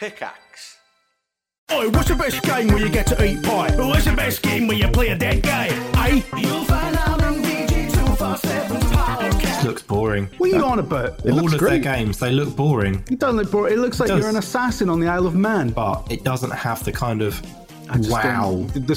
Pickaxe. Oi, what's the best game where you get to eat pie? What's the best game where you play a dead guy? Eh? You'll find out on VG247's podcast. looks boring. What are you on about? It All looks of great. their games, they look boring, You don't look bored. It looks like does. you're an assassin on the Isle of Man. but it doesn't have the kind of I just wow. don't- The, the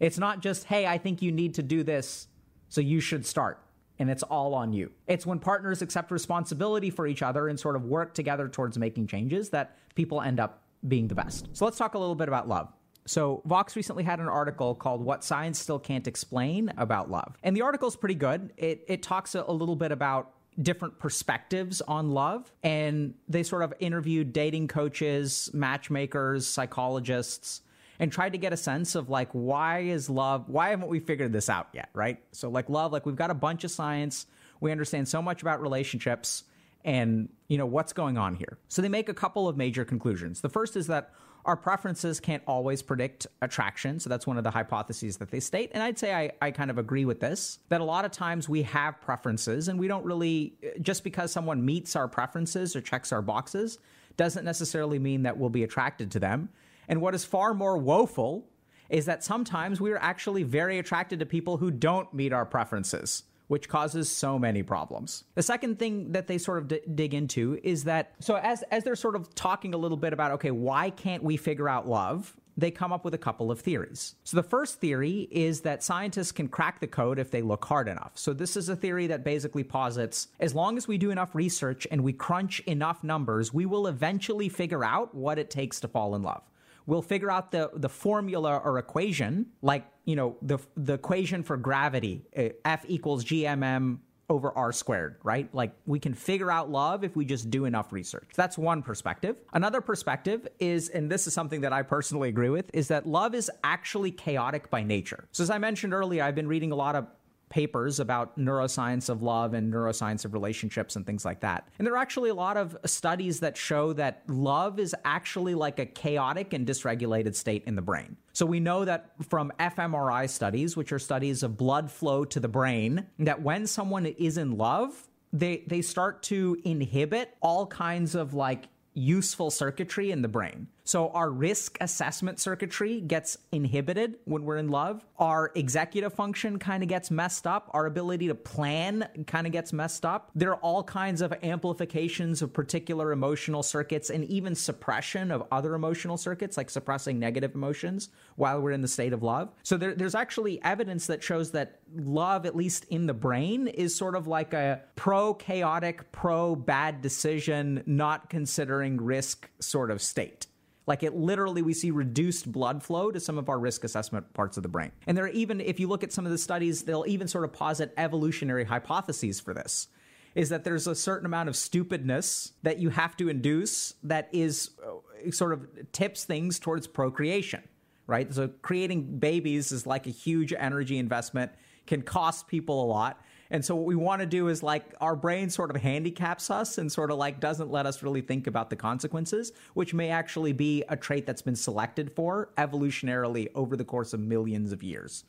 It's not just, hey, I think you need to do this, so you should start. And it's all on you. It's when partners accept responsibility for each other and sort of work together towards making changes that people end up being the best. So let's talk a little bit about love. So, Vox recently had an article called What Science Still Can't Explain About Love. And the article's pretty good. It, it talks a, a little bit about different perspectives on love. And they sort of interviewed dating coaches, matchmakers, psychologists, and tried to get a sense of like why is love why haven't we figured this out yet right? So like love like we've got a bunch of science. We understand so much about relationships and you know what's going on here. So they make a couple of major conclusions. The first is that our preferences can't always predict attraction. So that's one of the hypotheses that they state. And i'd say I, I kind of agree with this that a lot of times we have preferences and we don't really uh, just because someone meets our preferences or checks our boxes doesn't necessarily mean that we'll be attracted to them and what is far more woeful is that sometimes we are actually very attracted to people who don't meet our preferences, which causes so many problems. The second thing that they sort of d- dig into is that so as as they're sort of talking a little bit about okay, why can't we figure out love? They come up with a couple of theories. So the first theory is that scientists can crack the code if they look hard enough. So this is a theory that basically posits as long as we do enough research and we crunch enough numbers, we will eventually figure out what it takes to fall in love we'll figure out the the formula or equation like you know the the equation for gravity uh, f equals gmm over r squared right? Like we can figure out love if we just do enough research. That's one perspective. Another perspective is and this is something that i personally agree with is that love is actually chaotic by nature. So as i mentioned earlier i've been reading a lot of papers about neuroscience of love and neuroscience of relationships and things like that. And there are actually a lot of studies that show that love is actually like a chaotic and dysregulated state in the brain. So we know that from fMRI studies, which are studies of blood flow to the brain, that when someone is in love, they they start to inhibit all kinds of like useful circuitry in the brain. So our risk assessment circuitry gets inhibited when we're in love. Our executive function kind of gets messed up. Our ability to plan kind of gets messed up. There are all kinds of amplifications of particular emotional circuits and even suppression of other emotional circuits, like suppressing negative emotions while we're in the state of love. So there, there's actually evidence that shows that love, at least in the brain, is sort of like a pro chaotic, pro bad decision, not considering risk sort of state. Like it literally, we see reduced blood flow to some of our risk assessment parts of the brain. And there are even, if you look at some of the studies, they'll even sort of posit evolutionary hypotheses for this. Is that there's a certain amount of stupidness that you have to induce that is uh, sort of tips things towards procreation, right? So creating babies is like a huge energy investment, can cost people a lot. And so what we want to do is like our brain sort of handicaps us and sort of like doesn't let us really think about the consequences, which may actually be a trait that's been selected for evolutionarily over the course of millions of years.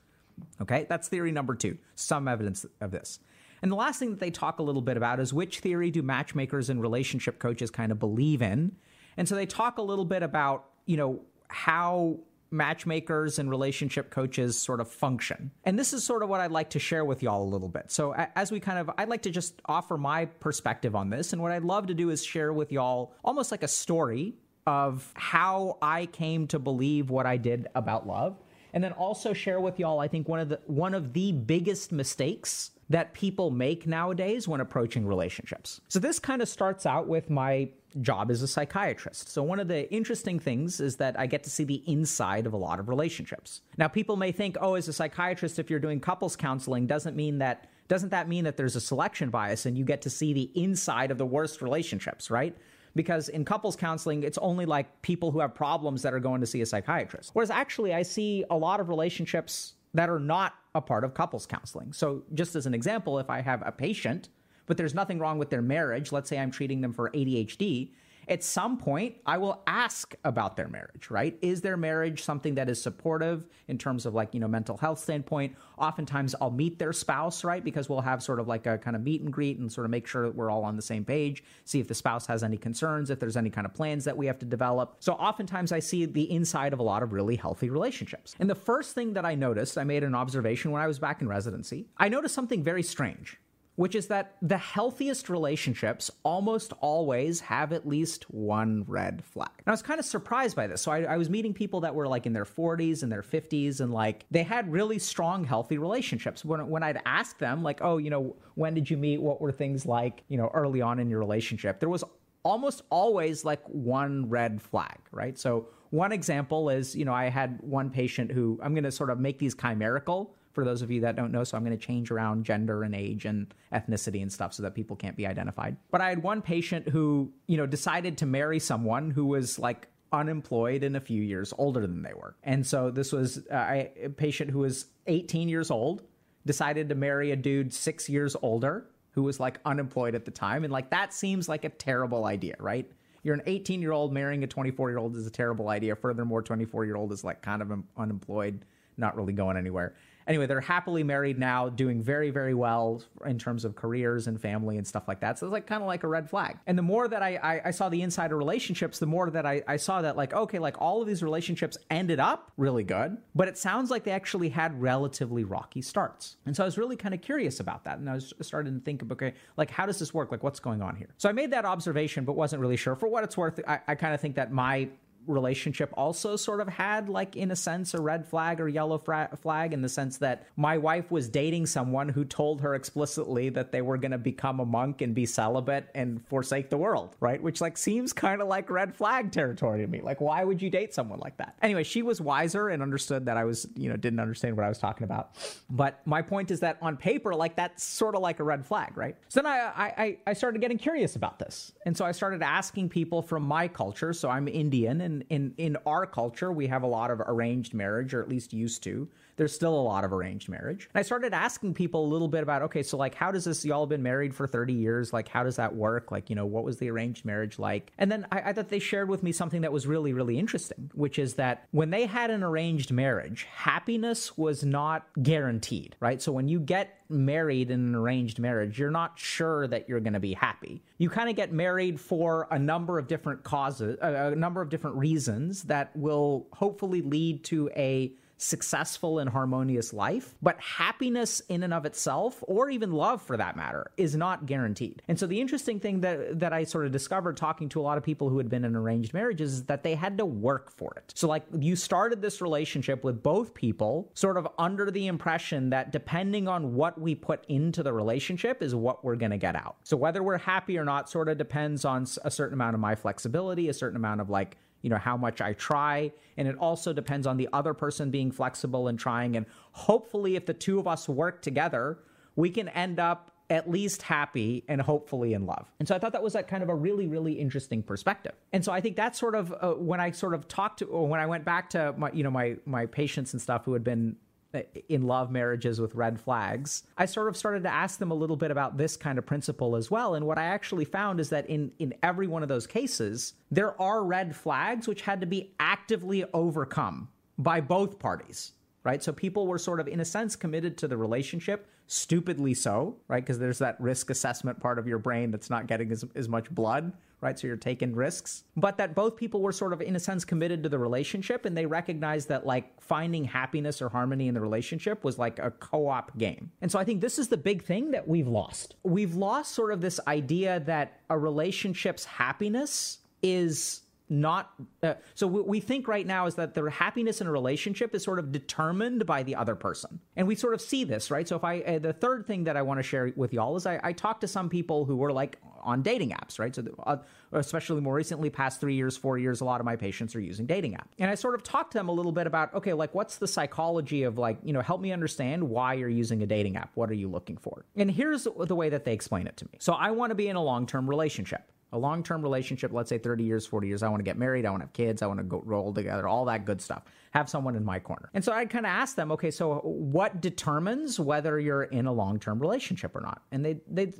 Okay, that's theory number two. Some evidence of this. And the last thing that they talk a little bit about is which theory do matchmakers and relationship coaches kind of believe in? And so they talk a little bit about, you know, how matchmakers and relationship coaches sort of function. And this is sort of what I'd like to share with y'all a little bit. So as we kind of I'd like to just offer my perspective on this and what I'd love to do is share with y'all almost like a story of how I came to believe what I did about love and then also share with y'all I think one of the one of the biggest mistakes that people make nowadays when approaching relationships. So this kind of starts out with my job as a psychiatrist. So one of the interesting things is that I get to see the inside of a lot of relationships. Now people may think, "Oh, as a psychiatrist if you're doing couples counseling doesn't mean that doesn't that mean that there's a selection bias and you get to see the inside of the worst relationships, right?" because in couples counseling, it's only like people who have problems that are going to see a psychiatrist. Whereas actually, I see a lot of relationships that are not a part of couples counseling. So, just as an example, if I have a patient, but there's nothing wrong with their marriage, let's say I'm treating them for ADHD, at some point I will ask about their marriage, right? Is their marriage something that is supportive in terms of like, you know, mental health standpoint? Oftentimes I'll meet their spouse, right? Because we'll have sort of like a kind of meet and greet and sort of make sure that we're all on the same page, see if the spouse has any concerns, if there's any kind of plans that we have to develop. So oftentimes I see the inside of a lot of really healthy relationships. And the first thing that I noticed, I made an observation when I was back in residency, I noticed something very strange which is that the healthiest relationships almost always have at least one red flag. And I was kind of surprised by this. So I, I, was meeting people that were like in their 40s and their 50s, and like they had really strong, healthy relationships. When, when I'd ask them, like, oh, you know, when did you meet? What were things like, you know, early on in your relationship? There was almost always like one red flag, right? So one example is, you know, I had one patient who I'm going to sort of make these chimerical for those of you that don't know. So I'm going to change around gender and age and ethnicity and stuff so that people can't be identified. But I had one patient who, you know, decided to marry someone who was like unemployed and a few years older than they were. And so this was uh, a patient who was 18 years old, decided to marry a dude six years older who was like unemployed at the time. And like that seems like a terrible idea, right? You're an 18 year old marrying a 24 year old is a terrible idea. Furthermore, 24 year old is like kind of unemployed, not really going anywhere anyway, they're happily married now, doing very, very well in terms of careers and family and stuff like that. So it's like kind of like a red flag. And the more that I, I, I saw the insider relationships, the more that I, I saw that like, okay, like all of these relationships ended up really good, but it sounds like they actually had relatively rocky starts. And so I was really kind of curious about that. And I was starting to think, okay, like how does this work? Like what's going on here? So I made that observation, but wasn't really sure. For what it's worth, I, I kind of think that my relationship also sort of had, like, in a sense, a red flag or yellow fra- flag in the sense that my wife was dating someone who told her explicitly that they were going to become a monk and be celibate and forsake the world, right? Which, like, seems kind of like red flag territory to me. Like, why would you date someone like that? Anyway, she was wiser and understood that I was, you know, didn't understand what I was talking about. But my point is that on paper, like, that's sort of like a red flag, right? So then I, I, I started getting curious about this. And so I started asking people from my culture. So I'm Indian and in in our culture we have a lot of arranged marriage or at least used to there's still a lot of arranged marriage. And I started asking people a little bit about, okay, so like, how does this, y'all been married for 30 years? Like, how does that work? Like, you know, what was the arranged marriage like? And then I, I thought they shared with me something that was really, really interesting, which is that when they had an arranged marriage, happiness was not guaranteed, right? So when you get married in an arranged marriage, you're not sure that you're going to be happy. You kind of get married for a number of different causes, a, a number of different reasons that will hopefully lead to a successful and harmonious life, but happiness in and of itself, or even love for that matter, is not guaranteed. And so the interesting thing that that I sort of discovered talking to a lot of people who had been in arranged marriages is that they had to work for it. So like you started this relationship with both people sort of under the impression that depending on what we put into the relationship is what we're going to get out. So whether we're happy or not sort of depends on a certain amount of my flexibility, a certain amount of like you know how much i try and it also depends on the other person being flexible and trying and hopefully if the two of us work together we can end up at least happy and hopefully in love. And so I thought that was a kind of a really, really interesting perspective. And so I think that's sort of uh, when I sort of talked to, when I went back to my, you know, my, my patients and stuff who had been Uh, in love marriages with red flags, I sort of started to ask them a little bit about this kind of principle as well. And what I actually found is that in, in every one of those cases, there are red flags which had to be actively overcome by both parties, right? So people were sort of, in a sense, committed to the relationship, stupidly so, right? Because there's that risk assessment part of your brain that's not getting as, as much blood right? So you're taking risks. But that both people were sort of, in a sense, committed to the relationship and they recognized that like finding happiness or harmony in the relationship was like a co op game. And so I think this is the big thing that we've lost. We've lost sort of this idea that a relationship's happiness is not uh, so what we think right now is that their happiness in a relationship is sort of determined by the other person. And we sort of see this right? So if i uh, the third thing that i want to share with y'all is I, I talked to some people who were like on dating apps right? So the, uh, especially more recently past three years four years a lot of my patients are using dating apps and i sort of talked to them a little bit about okay like what's the psychology of like you know help me understand why you're using a dating app? What are you looking for? And here's the way that they explain it to me. So i want to be in a long-term relationship A long term relationship, let's say 30 years, 40 years, I want to get married, I want to have kids, I want to go roll together, all that good stuff. Have someone in my corner. And so I kind of ask them, okay, so what determines whether you're in a long term relationship or not? And they, they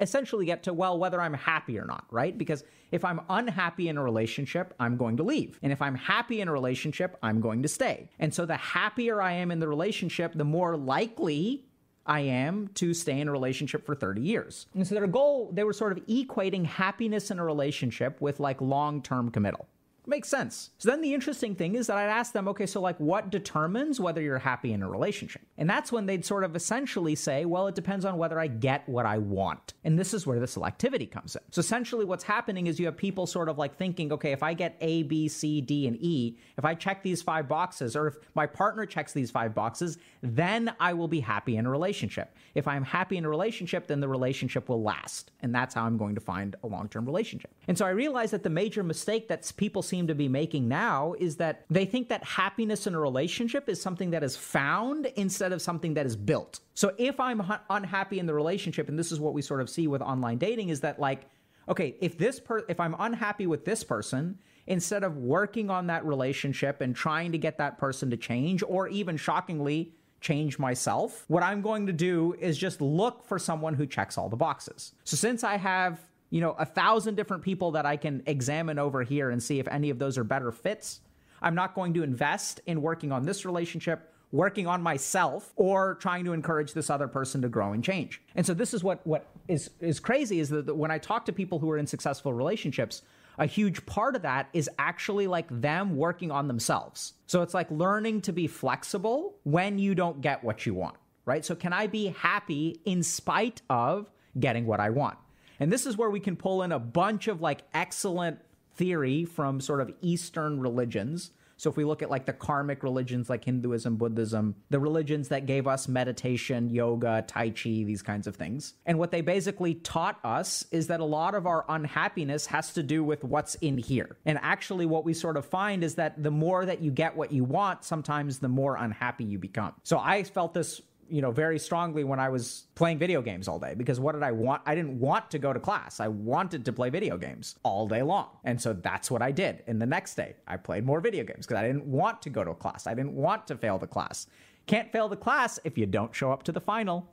essentially get to, well, whether I'm happy or not, right? Because if I'm unhappy in a relationship, I'm going to leave. And if I'm happy in a relationship, I'm going to stay. And so the happier I am in the relationship, the more likely I am to stay in a relationship for 30 years. And so their goal, they were sort of equating happiness in a relationship with like long term committal. Makes sense. So then the interesting thing is that I'd ask them, okay, so like what determines whether you're happy in a relationship? And that's when they'd sort of essentially say, well, it depends on whether I get what I want. And this is where the selectivity comes in. So essentially what's happening is you have people sort of like thinking, okay, if I get A, B, C, D, and E, if I check these five boxes, or if my partner checks these five boxes, then I will be happy in a relationship. If I'm happy in a relationship, then the relationship will last. And that's how I'm going to find a long term relationship. And so I realized that the major mistake that people seem to be making now is that they think that happiness in a relationship is something that is found instead of something that is built. So if I'm hu- unhappy in the relationship, and this is what we sort of see with online dating, is that like, okay, if this per if I'm unhappy with this person, instead of working on that relationship and trying to get that person to change, or even shockingly, change myself, what I'm going to do is just look for someone who checks all the boxes. So since I have you know, a thousand different people that I can examine over here and see if any of those are better fits. I'm not going to invest in working on this relationship, working on myself, or trying to encourage this other person to grow and change. And so this is what what is is crazy is that when I talk to people who are in successful relationships, a huge part of that is actually like them working on themselves. So it's like learning to be flexible when you don't get what you want, right? So can I be happy in spite of getting what I want? And this is where we can pull in a bunch of like excellent theory from sort of Eastern religions. So if we look at like the karmic religions like Hinduism, Buddhism, the religions that gave us meditation, yoga, tai chi, these kinds of things. And what they basically taught us is that a lot of our unhappiness has to do with what's in here. And actually what we sort of find is that the more that you get what you want, sometimes the more unhappy you become. So I felt this you know, very strongly when I was playing video games all day because what did I want? I didn't want to go to class. I wanted to play video games all day long. And so that's what I did. And the next day, I played more video games because I didn't want to go to class. I didn't want to fail the class. Can't fail the class if you don't show up to the final.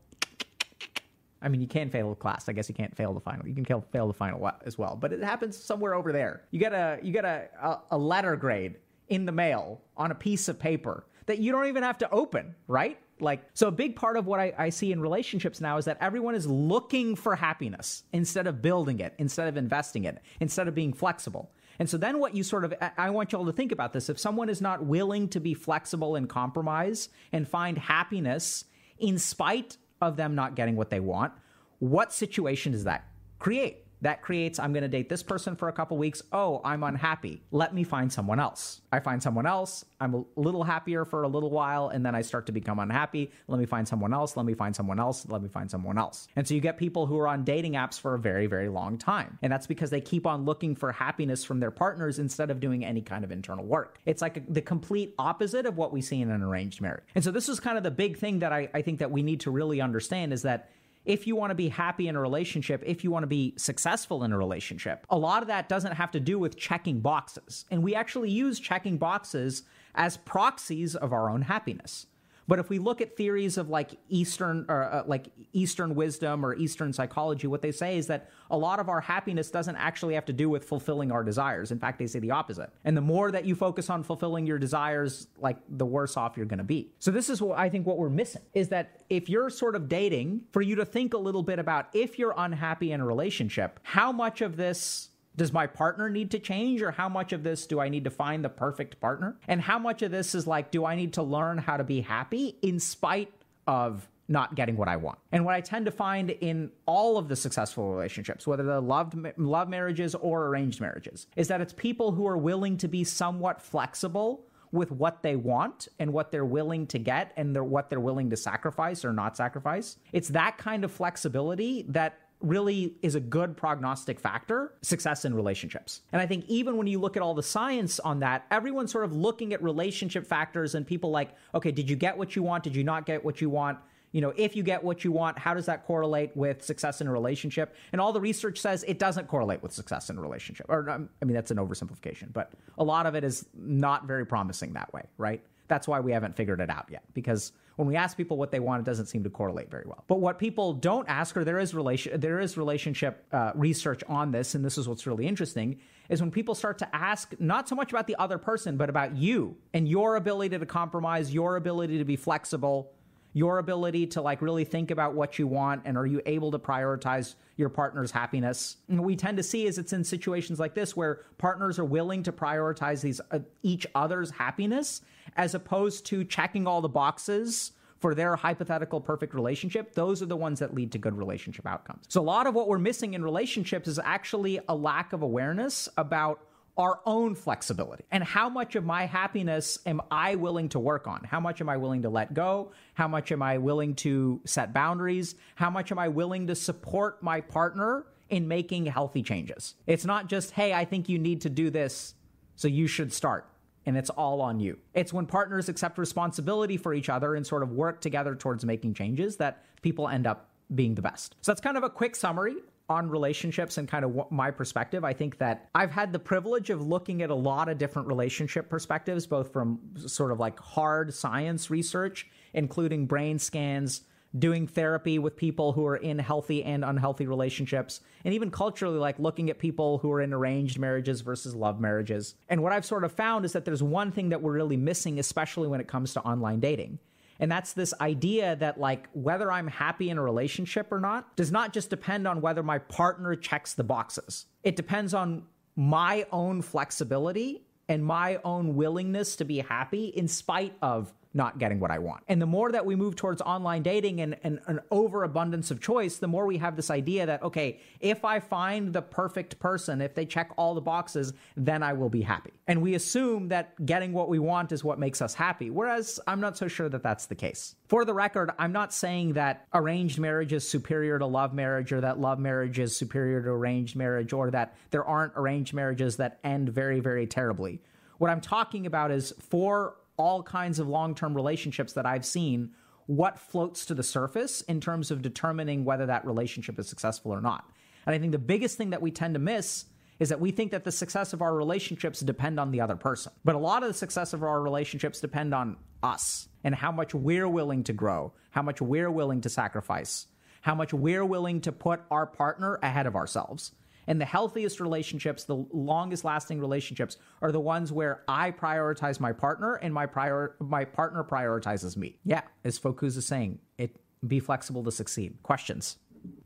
I mean, you can fail the class. I guess you can't fail the final. You can fail the final as well, but it happens somewhere over there. You get a you get a, a, a letter grade in the mail on a piece of paper that you don't even have to open, right? Like, so a big part of what I, I, see in relationships now is that everyone is looking for happiness instead of building it, instead of investing it, instead of being flexible. And so then what you sort of, I want you all to think about this. If someone is not willing to be flexible and compromise and find happiness in spite of them not getting what they want, what situation does that create? That creates, I'm going to date this person for a couple weeks. Oh, I'm unhappy. Let me find someone else. I find someone else. I'm a little happier for a little while, and then I start to become unhappy. Let me find someone else. Let me find someone else. Let me find someone else. And so you get people who are on dating apps for a very, very long time. And that's because they keep on looking for happiness from their partners instead of doing any kind of internal work. It's like the complete opposite of what we see in an arranged marriage. And so this is kind of the big thing that I, I think that we need to really understand is that if you want to be happy in a relationship, if you want to be successful in a relationship, a lot of that doesn't have to do with checking boxes. And we actually use checking boxes as proxies of our own happiness. But if we look at theories of like Eastern or uh, like Eastern wisdom or Eastern psychology, what they say is that a lot of our happiness doesn't actually have to do with fulfilling our desires. In fact, they say the opposite. And the more that you focus on fulfilling your desires, like the worse off you're going to be. So this is what I think what we're missing is that if you're sort of dating, for you to think a little bit about if you're unhappy in a relationship, how much of this does my partner need to change or how much of this do I need to find the perfect partner? And how much of this is like, do I need to learn how to be happy in spite of not getting what I want. And what I tend to find in all of the successful relationships, whether they're loved love marriages or arranged marriages, is that it's people who are willing to be somewhat flexible with what they want and what they're willing to get and they're, what they're willing to sacrifice or not sacrifice. It's that kind of flexibility that really is a good prognostic factor success in relationships. And I think even when you look at all the science on that, everyone's sort of looking at relationship factors and people like, okay, did you get what you want? Did you not get what you want? you know, if you get what you want, how does that correlate with success in a relationship? And all the research says it doesn't correlate with success in a relationship. Or, um, I mean, that's an oversimplification, but a lot of it is not very promising that way, right? That's why we haven't figured it out yet because when we ask people what they want, it doesn't seem to correlate very well. But what people don't ask, or there is relation, there is relationship uh, research on this, and this is what's really interesting, is when people start to ask not so much about the other person, but about you and your ability to compromise, your ability to be flexible, your ability to like really think about what you want and are you able to prioritize your partner's happiness and what we tend to see is it's in situations like this where partners are willing to prioritize these uh, each other's happiness as opposed to checking all the boxes for their hypothetical perfect relationship, those are the ones that lead to good relationship outcomes. So, a lot of what we're missing in relationships is actually a lack of awareness about our own flexibility and how much of my happiness am I willing to work on? How much am I willing to let go? How much am I willing to set boundaries? How much am I willing to support my partner in making healthy changes? It's not just, hey, I think you need to do this, so you should start. And it's all on you. It's when partners accept responsibility for each other and sort of work together towards making changes that people end up being the best. So that's kind of a quick summary on relationships and kind of my perspective, I think that I've had the privilege of looking at a lot of different relationship perspectives, both from sort of like hard science research, including brain scans, doing therapy with people who are in healthy and unhealthy relationships, and even culturally, like looking at people who are in arranged marriages versus love marriages. And what I've sort of found is that there's one thing that we're really missing, especially when it comes to online dating and that's this idea that, like, whether I'm happy in a relationship or not does not just depend on whether my partner checks the boxes. It depends on my own flexibility and my own willingness to be happy in spite of not getting what I want. And the more that we move towards online dating and, and, an overabundance of choice, the more we have this idea that, okay, if I find the perfect person, if they check all the boxes, then I will be happy. And we assume that getting what we want is what makes us happy, whereas I'm not so sure that that's the case. For the record, I'm not saying that arranged marriage is superior to love marriage or that love marriage is superior to arranged marriage or that there aren't arranged marriages that end very, very terribly. What I'm talking about is for all kinds of long term relationships that I've seen, what floats to the surface in terms of determining whether that relationship is successful or not. And I think the biggest thing that we tend to miss is that we think that the success of our relationships depend on the other person. But a lot of the success of our relationships depend on us and how much we're willing to grow, how much we're willing to sacrifice, how much we're willing to put our partner ahead of ourselves. And the healthiest relationships, the longest lasting relationships, are the ones where I prioritize my partner and my prior my partner prioritizes me. Yeah, as Focus is saying, it be flexible to succeed. Questions?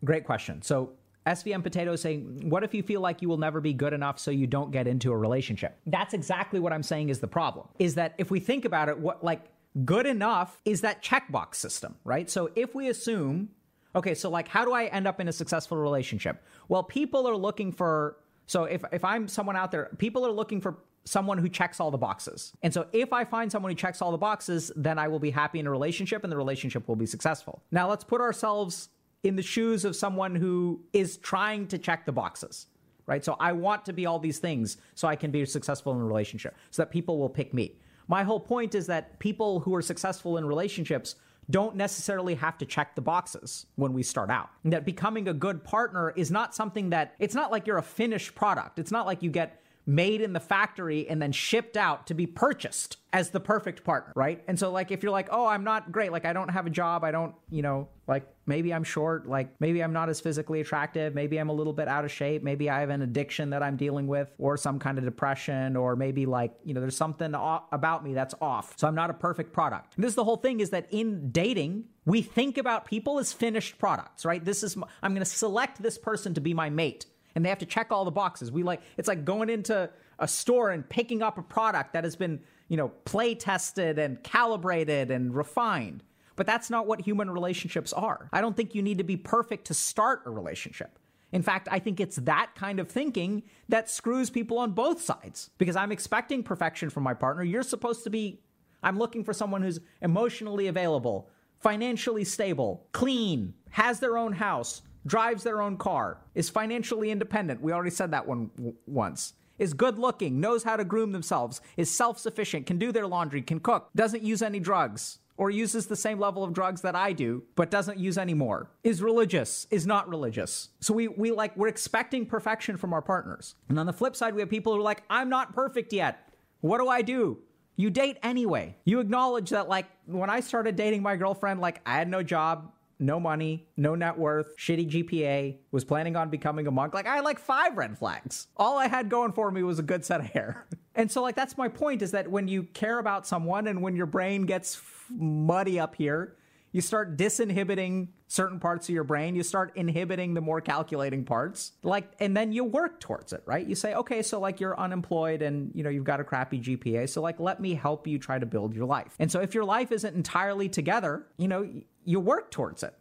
Great question. So SVM Potato is saying, What if you feel like you will never be good enough so you don't get into a relationship? That's exactly what I'm saying is the problem. Is that if we think about it, what like good enough is that checkbox system, right? So if we assume Okay, so like how do I end up in a successful relationship? Well, people are looking for so if if I'm someone out there, people are looking for someone who checks all the boxes. And so if I find someone who checks all the boxes, then I will be happy in a relationship and the relationship will be successful. Now let's put ourselves in the shoes of someone who is trying to check the boxes. Right? So I want to be all these things so I can be successful in a relationship so that people will pick me. My whole point is that people who are successful in relationships don't necessarily have to check the boxes when we start out. That becoming a good partner is not something that it's not like you're a finished product. It's not like you get made in the factory and then shipped out to be purchased as the perfect partner, right? And so like if you're like, "Oh, I'm not great, like I don't have a job, I don't, you know, like maybe I'm short, like maybe I'm not as physically attractive, maybe I'm a little bit out of shape, maybe I have an addiction that I'm dealing with or some kind of depression or maybe like, you know, there's something about me that's off. So I'm not a perfect product." And this is the whole thing is that in dating, we think about people as finished products, right? This is I'm going to select this person to be my mate and they have to check all the boxes. We like it's like going into a store and picking up a product that has been, you know, play tested and calibrated and refined. But that's not what human relationships are. I don't think you need to be perfect to start a relationship. In fact, I think it's that kind of thinking that screws people on both sides because I'm expecting perfection from my partner. You're supposed to be, I'm looking for someone who's emotionally available, financially stable, clean, has their own house, drives their own car, is financially independent. We already said that one w- once. Is good looking, knows how to groom themselves, is self sufficient, can do their laundry, can cook, doesn't use any drugs, or uses the same level of drugs that I do, but doesn't use any more, is religious, is not religious. So we, we like, we're expecting perfection from our partners. And on the flip side, we have people who are like, I'm not perfect yet. What do I do? You date anyway. You acknowledge that, like, when I started dating my girlfriend, like, I had no job, no money, no net worth, shitty GPA, was planning on becoming a monk. Like, I had like five red flags. All I had going for me was a good set of hair. And so, like, that's my point is that when you care about someone and when your brain gets muddy up here, you start disinhibiting certain parts of your brain. You start inhibiting the more calculating parts. Like and then you work towards it right? You say okay so like you're unemployed and you know you've got a crappy gpa so like let me help you try to build your life. And so if your life isn't entirely together you know you work towards it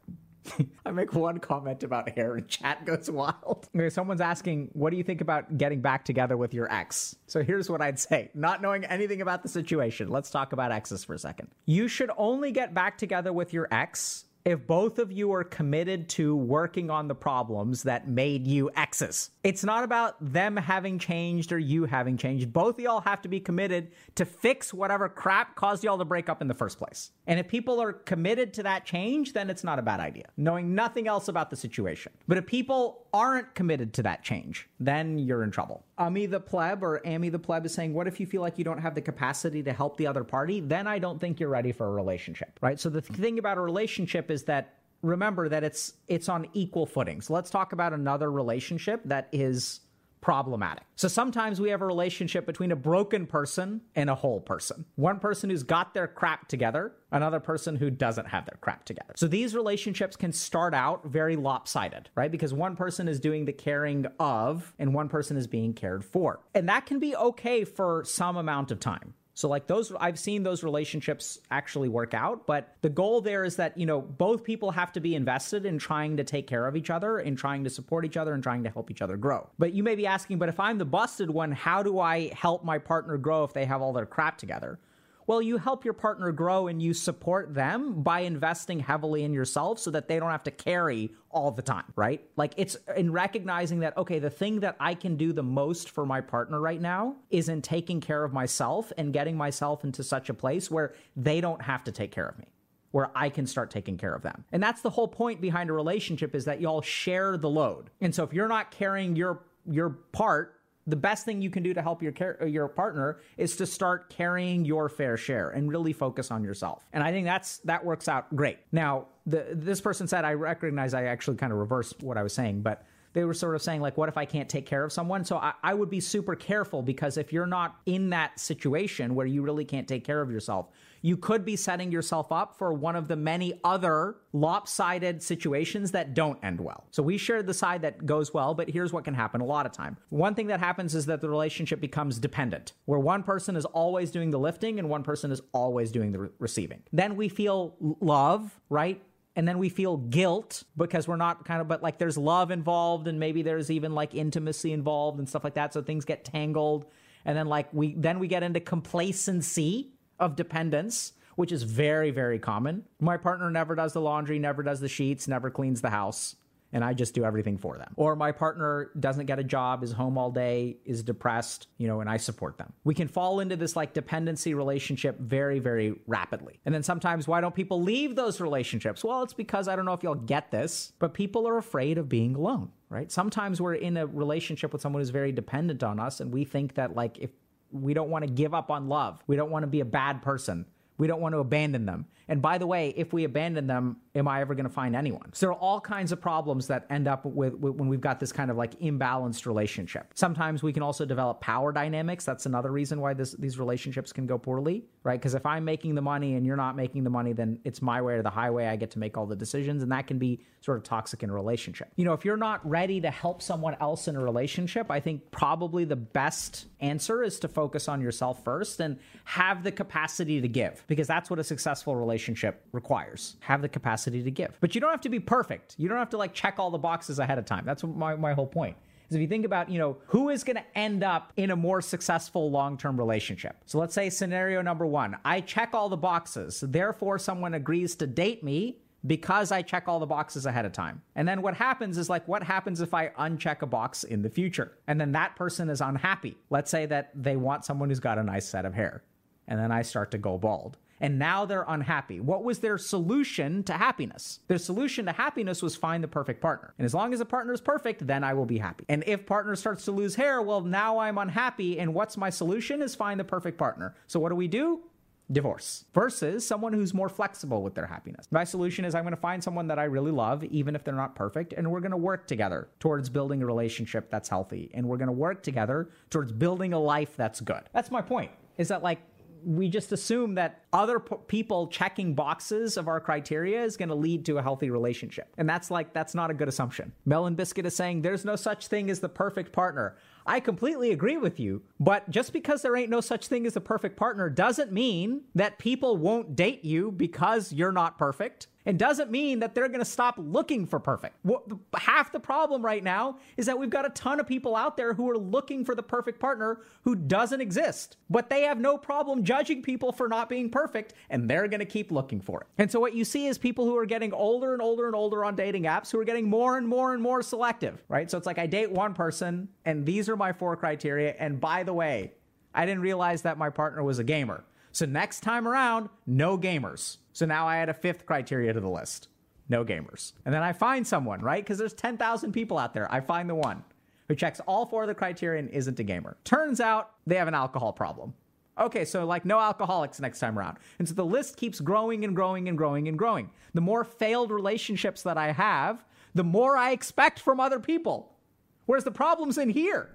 I make one comment about hair and chat goes wild. Okay, someone's asking, what do you think about getting back together with your ex? So here's what I'd say not knowing anything about the situation, let's talk about exes for a second. You should only get back together with your ex if both of you are committed to working on the problems that made you exes. It's not about them having changed or you having changed. Both of y'all have to be committed to fix whatever crap caused y'all to break up in the first place. And if people are committed to that change, then it's not a bad idea, knowing nothing else about the situation. But if people aren't committed to that change, then you're in trouble. Ami the pleb or Amy the pleb is saying, What if you feel like you don't have the capacity to help the other party? Then I don't think you're ready for a relationship, right? So the thing about a relationship is that remember that it's it's on equal footing. So let's talk about another relationship that is problematic. So sometimes we have a relationship between a broken person and a whole person. One person who's got their crap together, another person who doesn't have their crap together. So these relationships can start out very lopsided, right? Because one person is doing the caring of and one person is being cared for. And that can be okay for some amount of time. So like those I've seen those relationships actually work out, but the goal there is that, you know, both people have to be invested in trying to take care of each other and trying to support each other and trying to help each other grow. But you may be asking, but if I'm the busted one, how do I help my partner grow if they have all their crap together? Well, you help your partner grow and you support them by investing heavily in yourself so that they don't have to carry all the time, right? Like it's in recognizing that, okay, the thing that I can do the most for my partner right now is in taking care of myself and getting myself into such a place where they don't have to take care of me where I can start taking care of them. And that's the whole point behind a relationship is that y'all share the load. And so if you're not carrying your your part the best thing you can do to help your car- your partner is to start carrying your fair share and really focus on yourself. And I think that's that works out great. Now, the, this person said I recognize I actually kind of reversed what I was saying, but they were sort of saying like what if i can't take care of someone so I, I, would be super careful because if you're not in that situation where you really can't take care of yourself you could be setting yourself up for one of the many other lopsided situations that don't end well. So we shared the side that goes well, but here's what can happen a lot of time. One thing that happens is that the relationship becomes dependent, where one person is always doing the lifting and one person is always doing the re- receiving. Then we feel love, right? and then we feel guilt because we're not kind of but like there's love involved and maybe there's even like intimacy involved and stuff like that so things get tangled and then like we then we get into complacency of dependence, which is very, very common. My partner never does the laundry, never does the sheets, never cleans the house, and I just do everything for them. Or my partner doesn't get a job, is home all day, is depressed, you know, and I support them. We can fall into this like dependency relationship very, very rapidly. And then sometimes, why don't people leave those relationships? Well, it's because I don't know if y'all get this, but people are afraid of being alone, right? Sometimes we're in a relationship with someone who's very dependent on us, and we think that like if we don't want to give up on love. We don't want to be a bad person. We don't want to abandon them. And by the way, if we abandon them, am I ever going to find anyone? So there are all kinds of problems that end up with, with, when we've got this kind of like imbalanced relationship. Sometimes we can also develop power dynamics. That's another reason why this, these relationships can go poorly, right? Because if I'm making the money and you're not making the money, then it's my way or the highway. I get to make all the decisions, and that can be sort of toxic in a relationship. You know, if you're not ready to help someone else in a relationship, I think probably the best answer is to focus on yourself first and have the capacity to give, because that's what a successful relationship relationship requires. Have the capacity to give. But you don't have to be perfect. You don't have to like check all the boxes ahead of time. That's my, my whole point. Is if you think about, you know, who is going to end up in a more successful long-term relationship. So let's say scenario number 1, I check all the boxes. Therefore someone agrees to date me because I check all the boxes ahead of time. And then what happens is like, what happens if I uncheck a box in the future? And then that person is unhappy. Let's say that they want someone who's got a nice set of hair. And then I start to go bald. And now they're unhappy. What was their solution to happiness? Their solution to happiness was find the perfect partner. And as long as the partner is perfect, then I will be happy. And if partner starts to lose hair, well, now I'm unhappy. And what's my solution is find the perfect partner. So what do we do? divorce versus someone who's more flexible with their happiness. My solution is I'm going to find someone that I really love, even if they're not perfect, and we're going to work together towards building a relationship that's healthy. And we're going to work together towards building a life that's good. That's my point. Is that like we just assume that other p- people checking boxes of our criteria is going to lead to a healthy relationship. And that's like, that's not a good assumption. Melon Biscuit is saying there's no such thing as the perfect partner. I completely agree with you, but just because there ain't no such thing as a perfect partner doesn't mean that people won't date you because you're not perfect and doesn't mean that they're going to stop looking for perfect. Half the problem right now is that we've got a ton of people out there who are looking for the perfect partner who doesn't exist, but they have no problem judging people for not being perfect and they're going to keep looking for it. And so what you see is people who are getting older and older and older on dating apps who are getting more and more and more selective, right? So it's like I date one person and these are my four criteria. And by the way, I didn't realize that my partner was a gamer. So next time around, no gamers. So now I add a fifth criteria to the list no gamers. And then I find someone, right? Because there's 10,000 people out there. I find the one who checks all four of the criteria and isn't a gamer. Turns out they have an alcohol problem. Okay, so like no alcoholics next time around. And so the list keeps growing and growing and growing and growing. The more failed relationships that I have, the more I expect from other people. Whereas the problem's in here.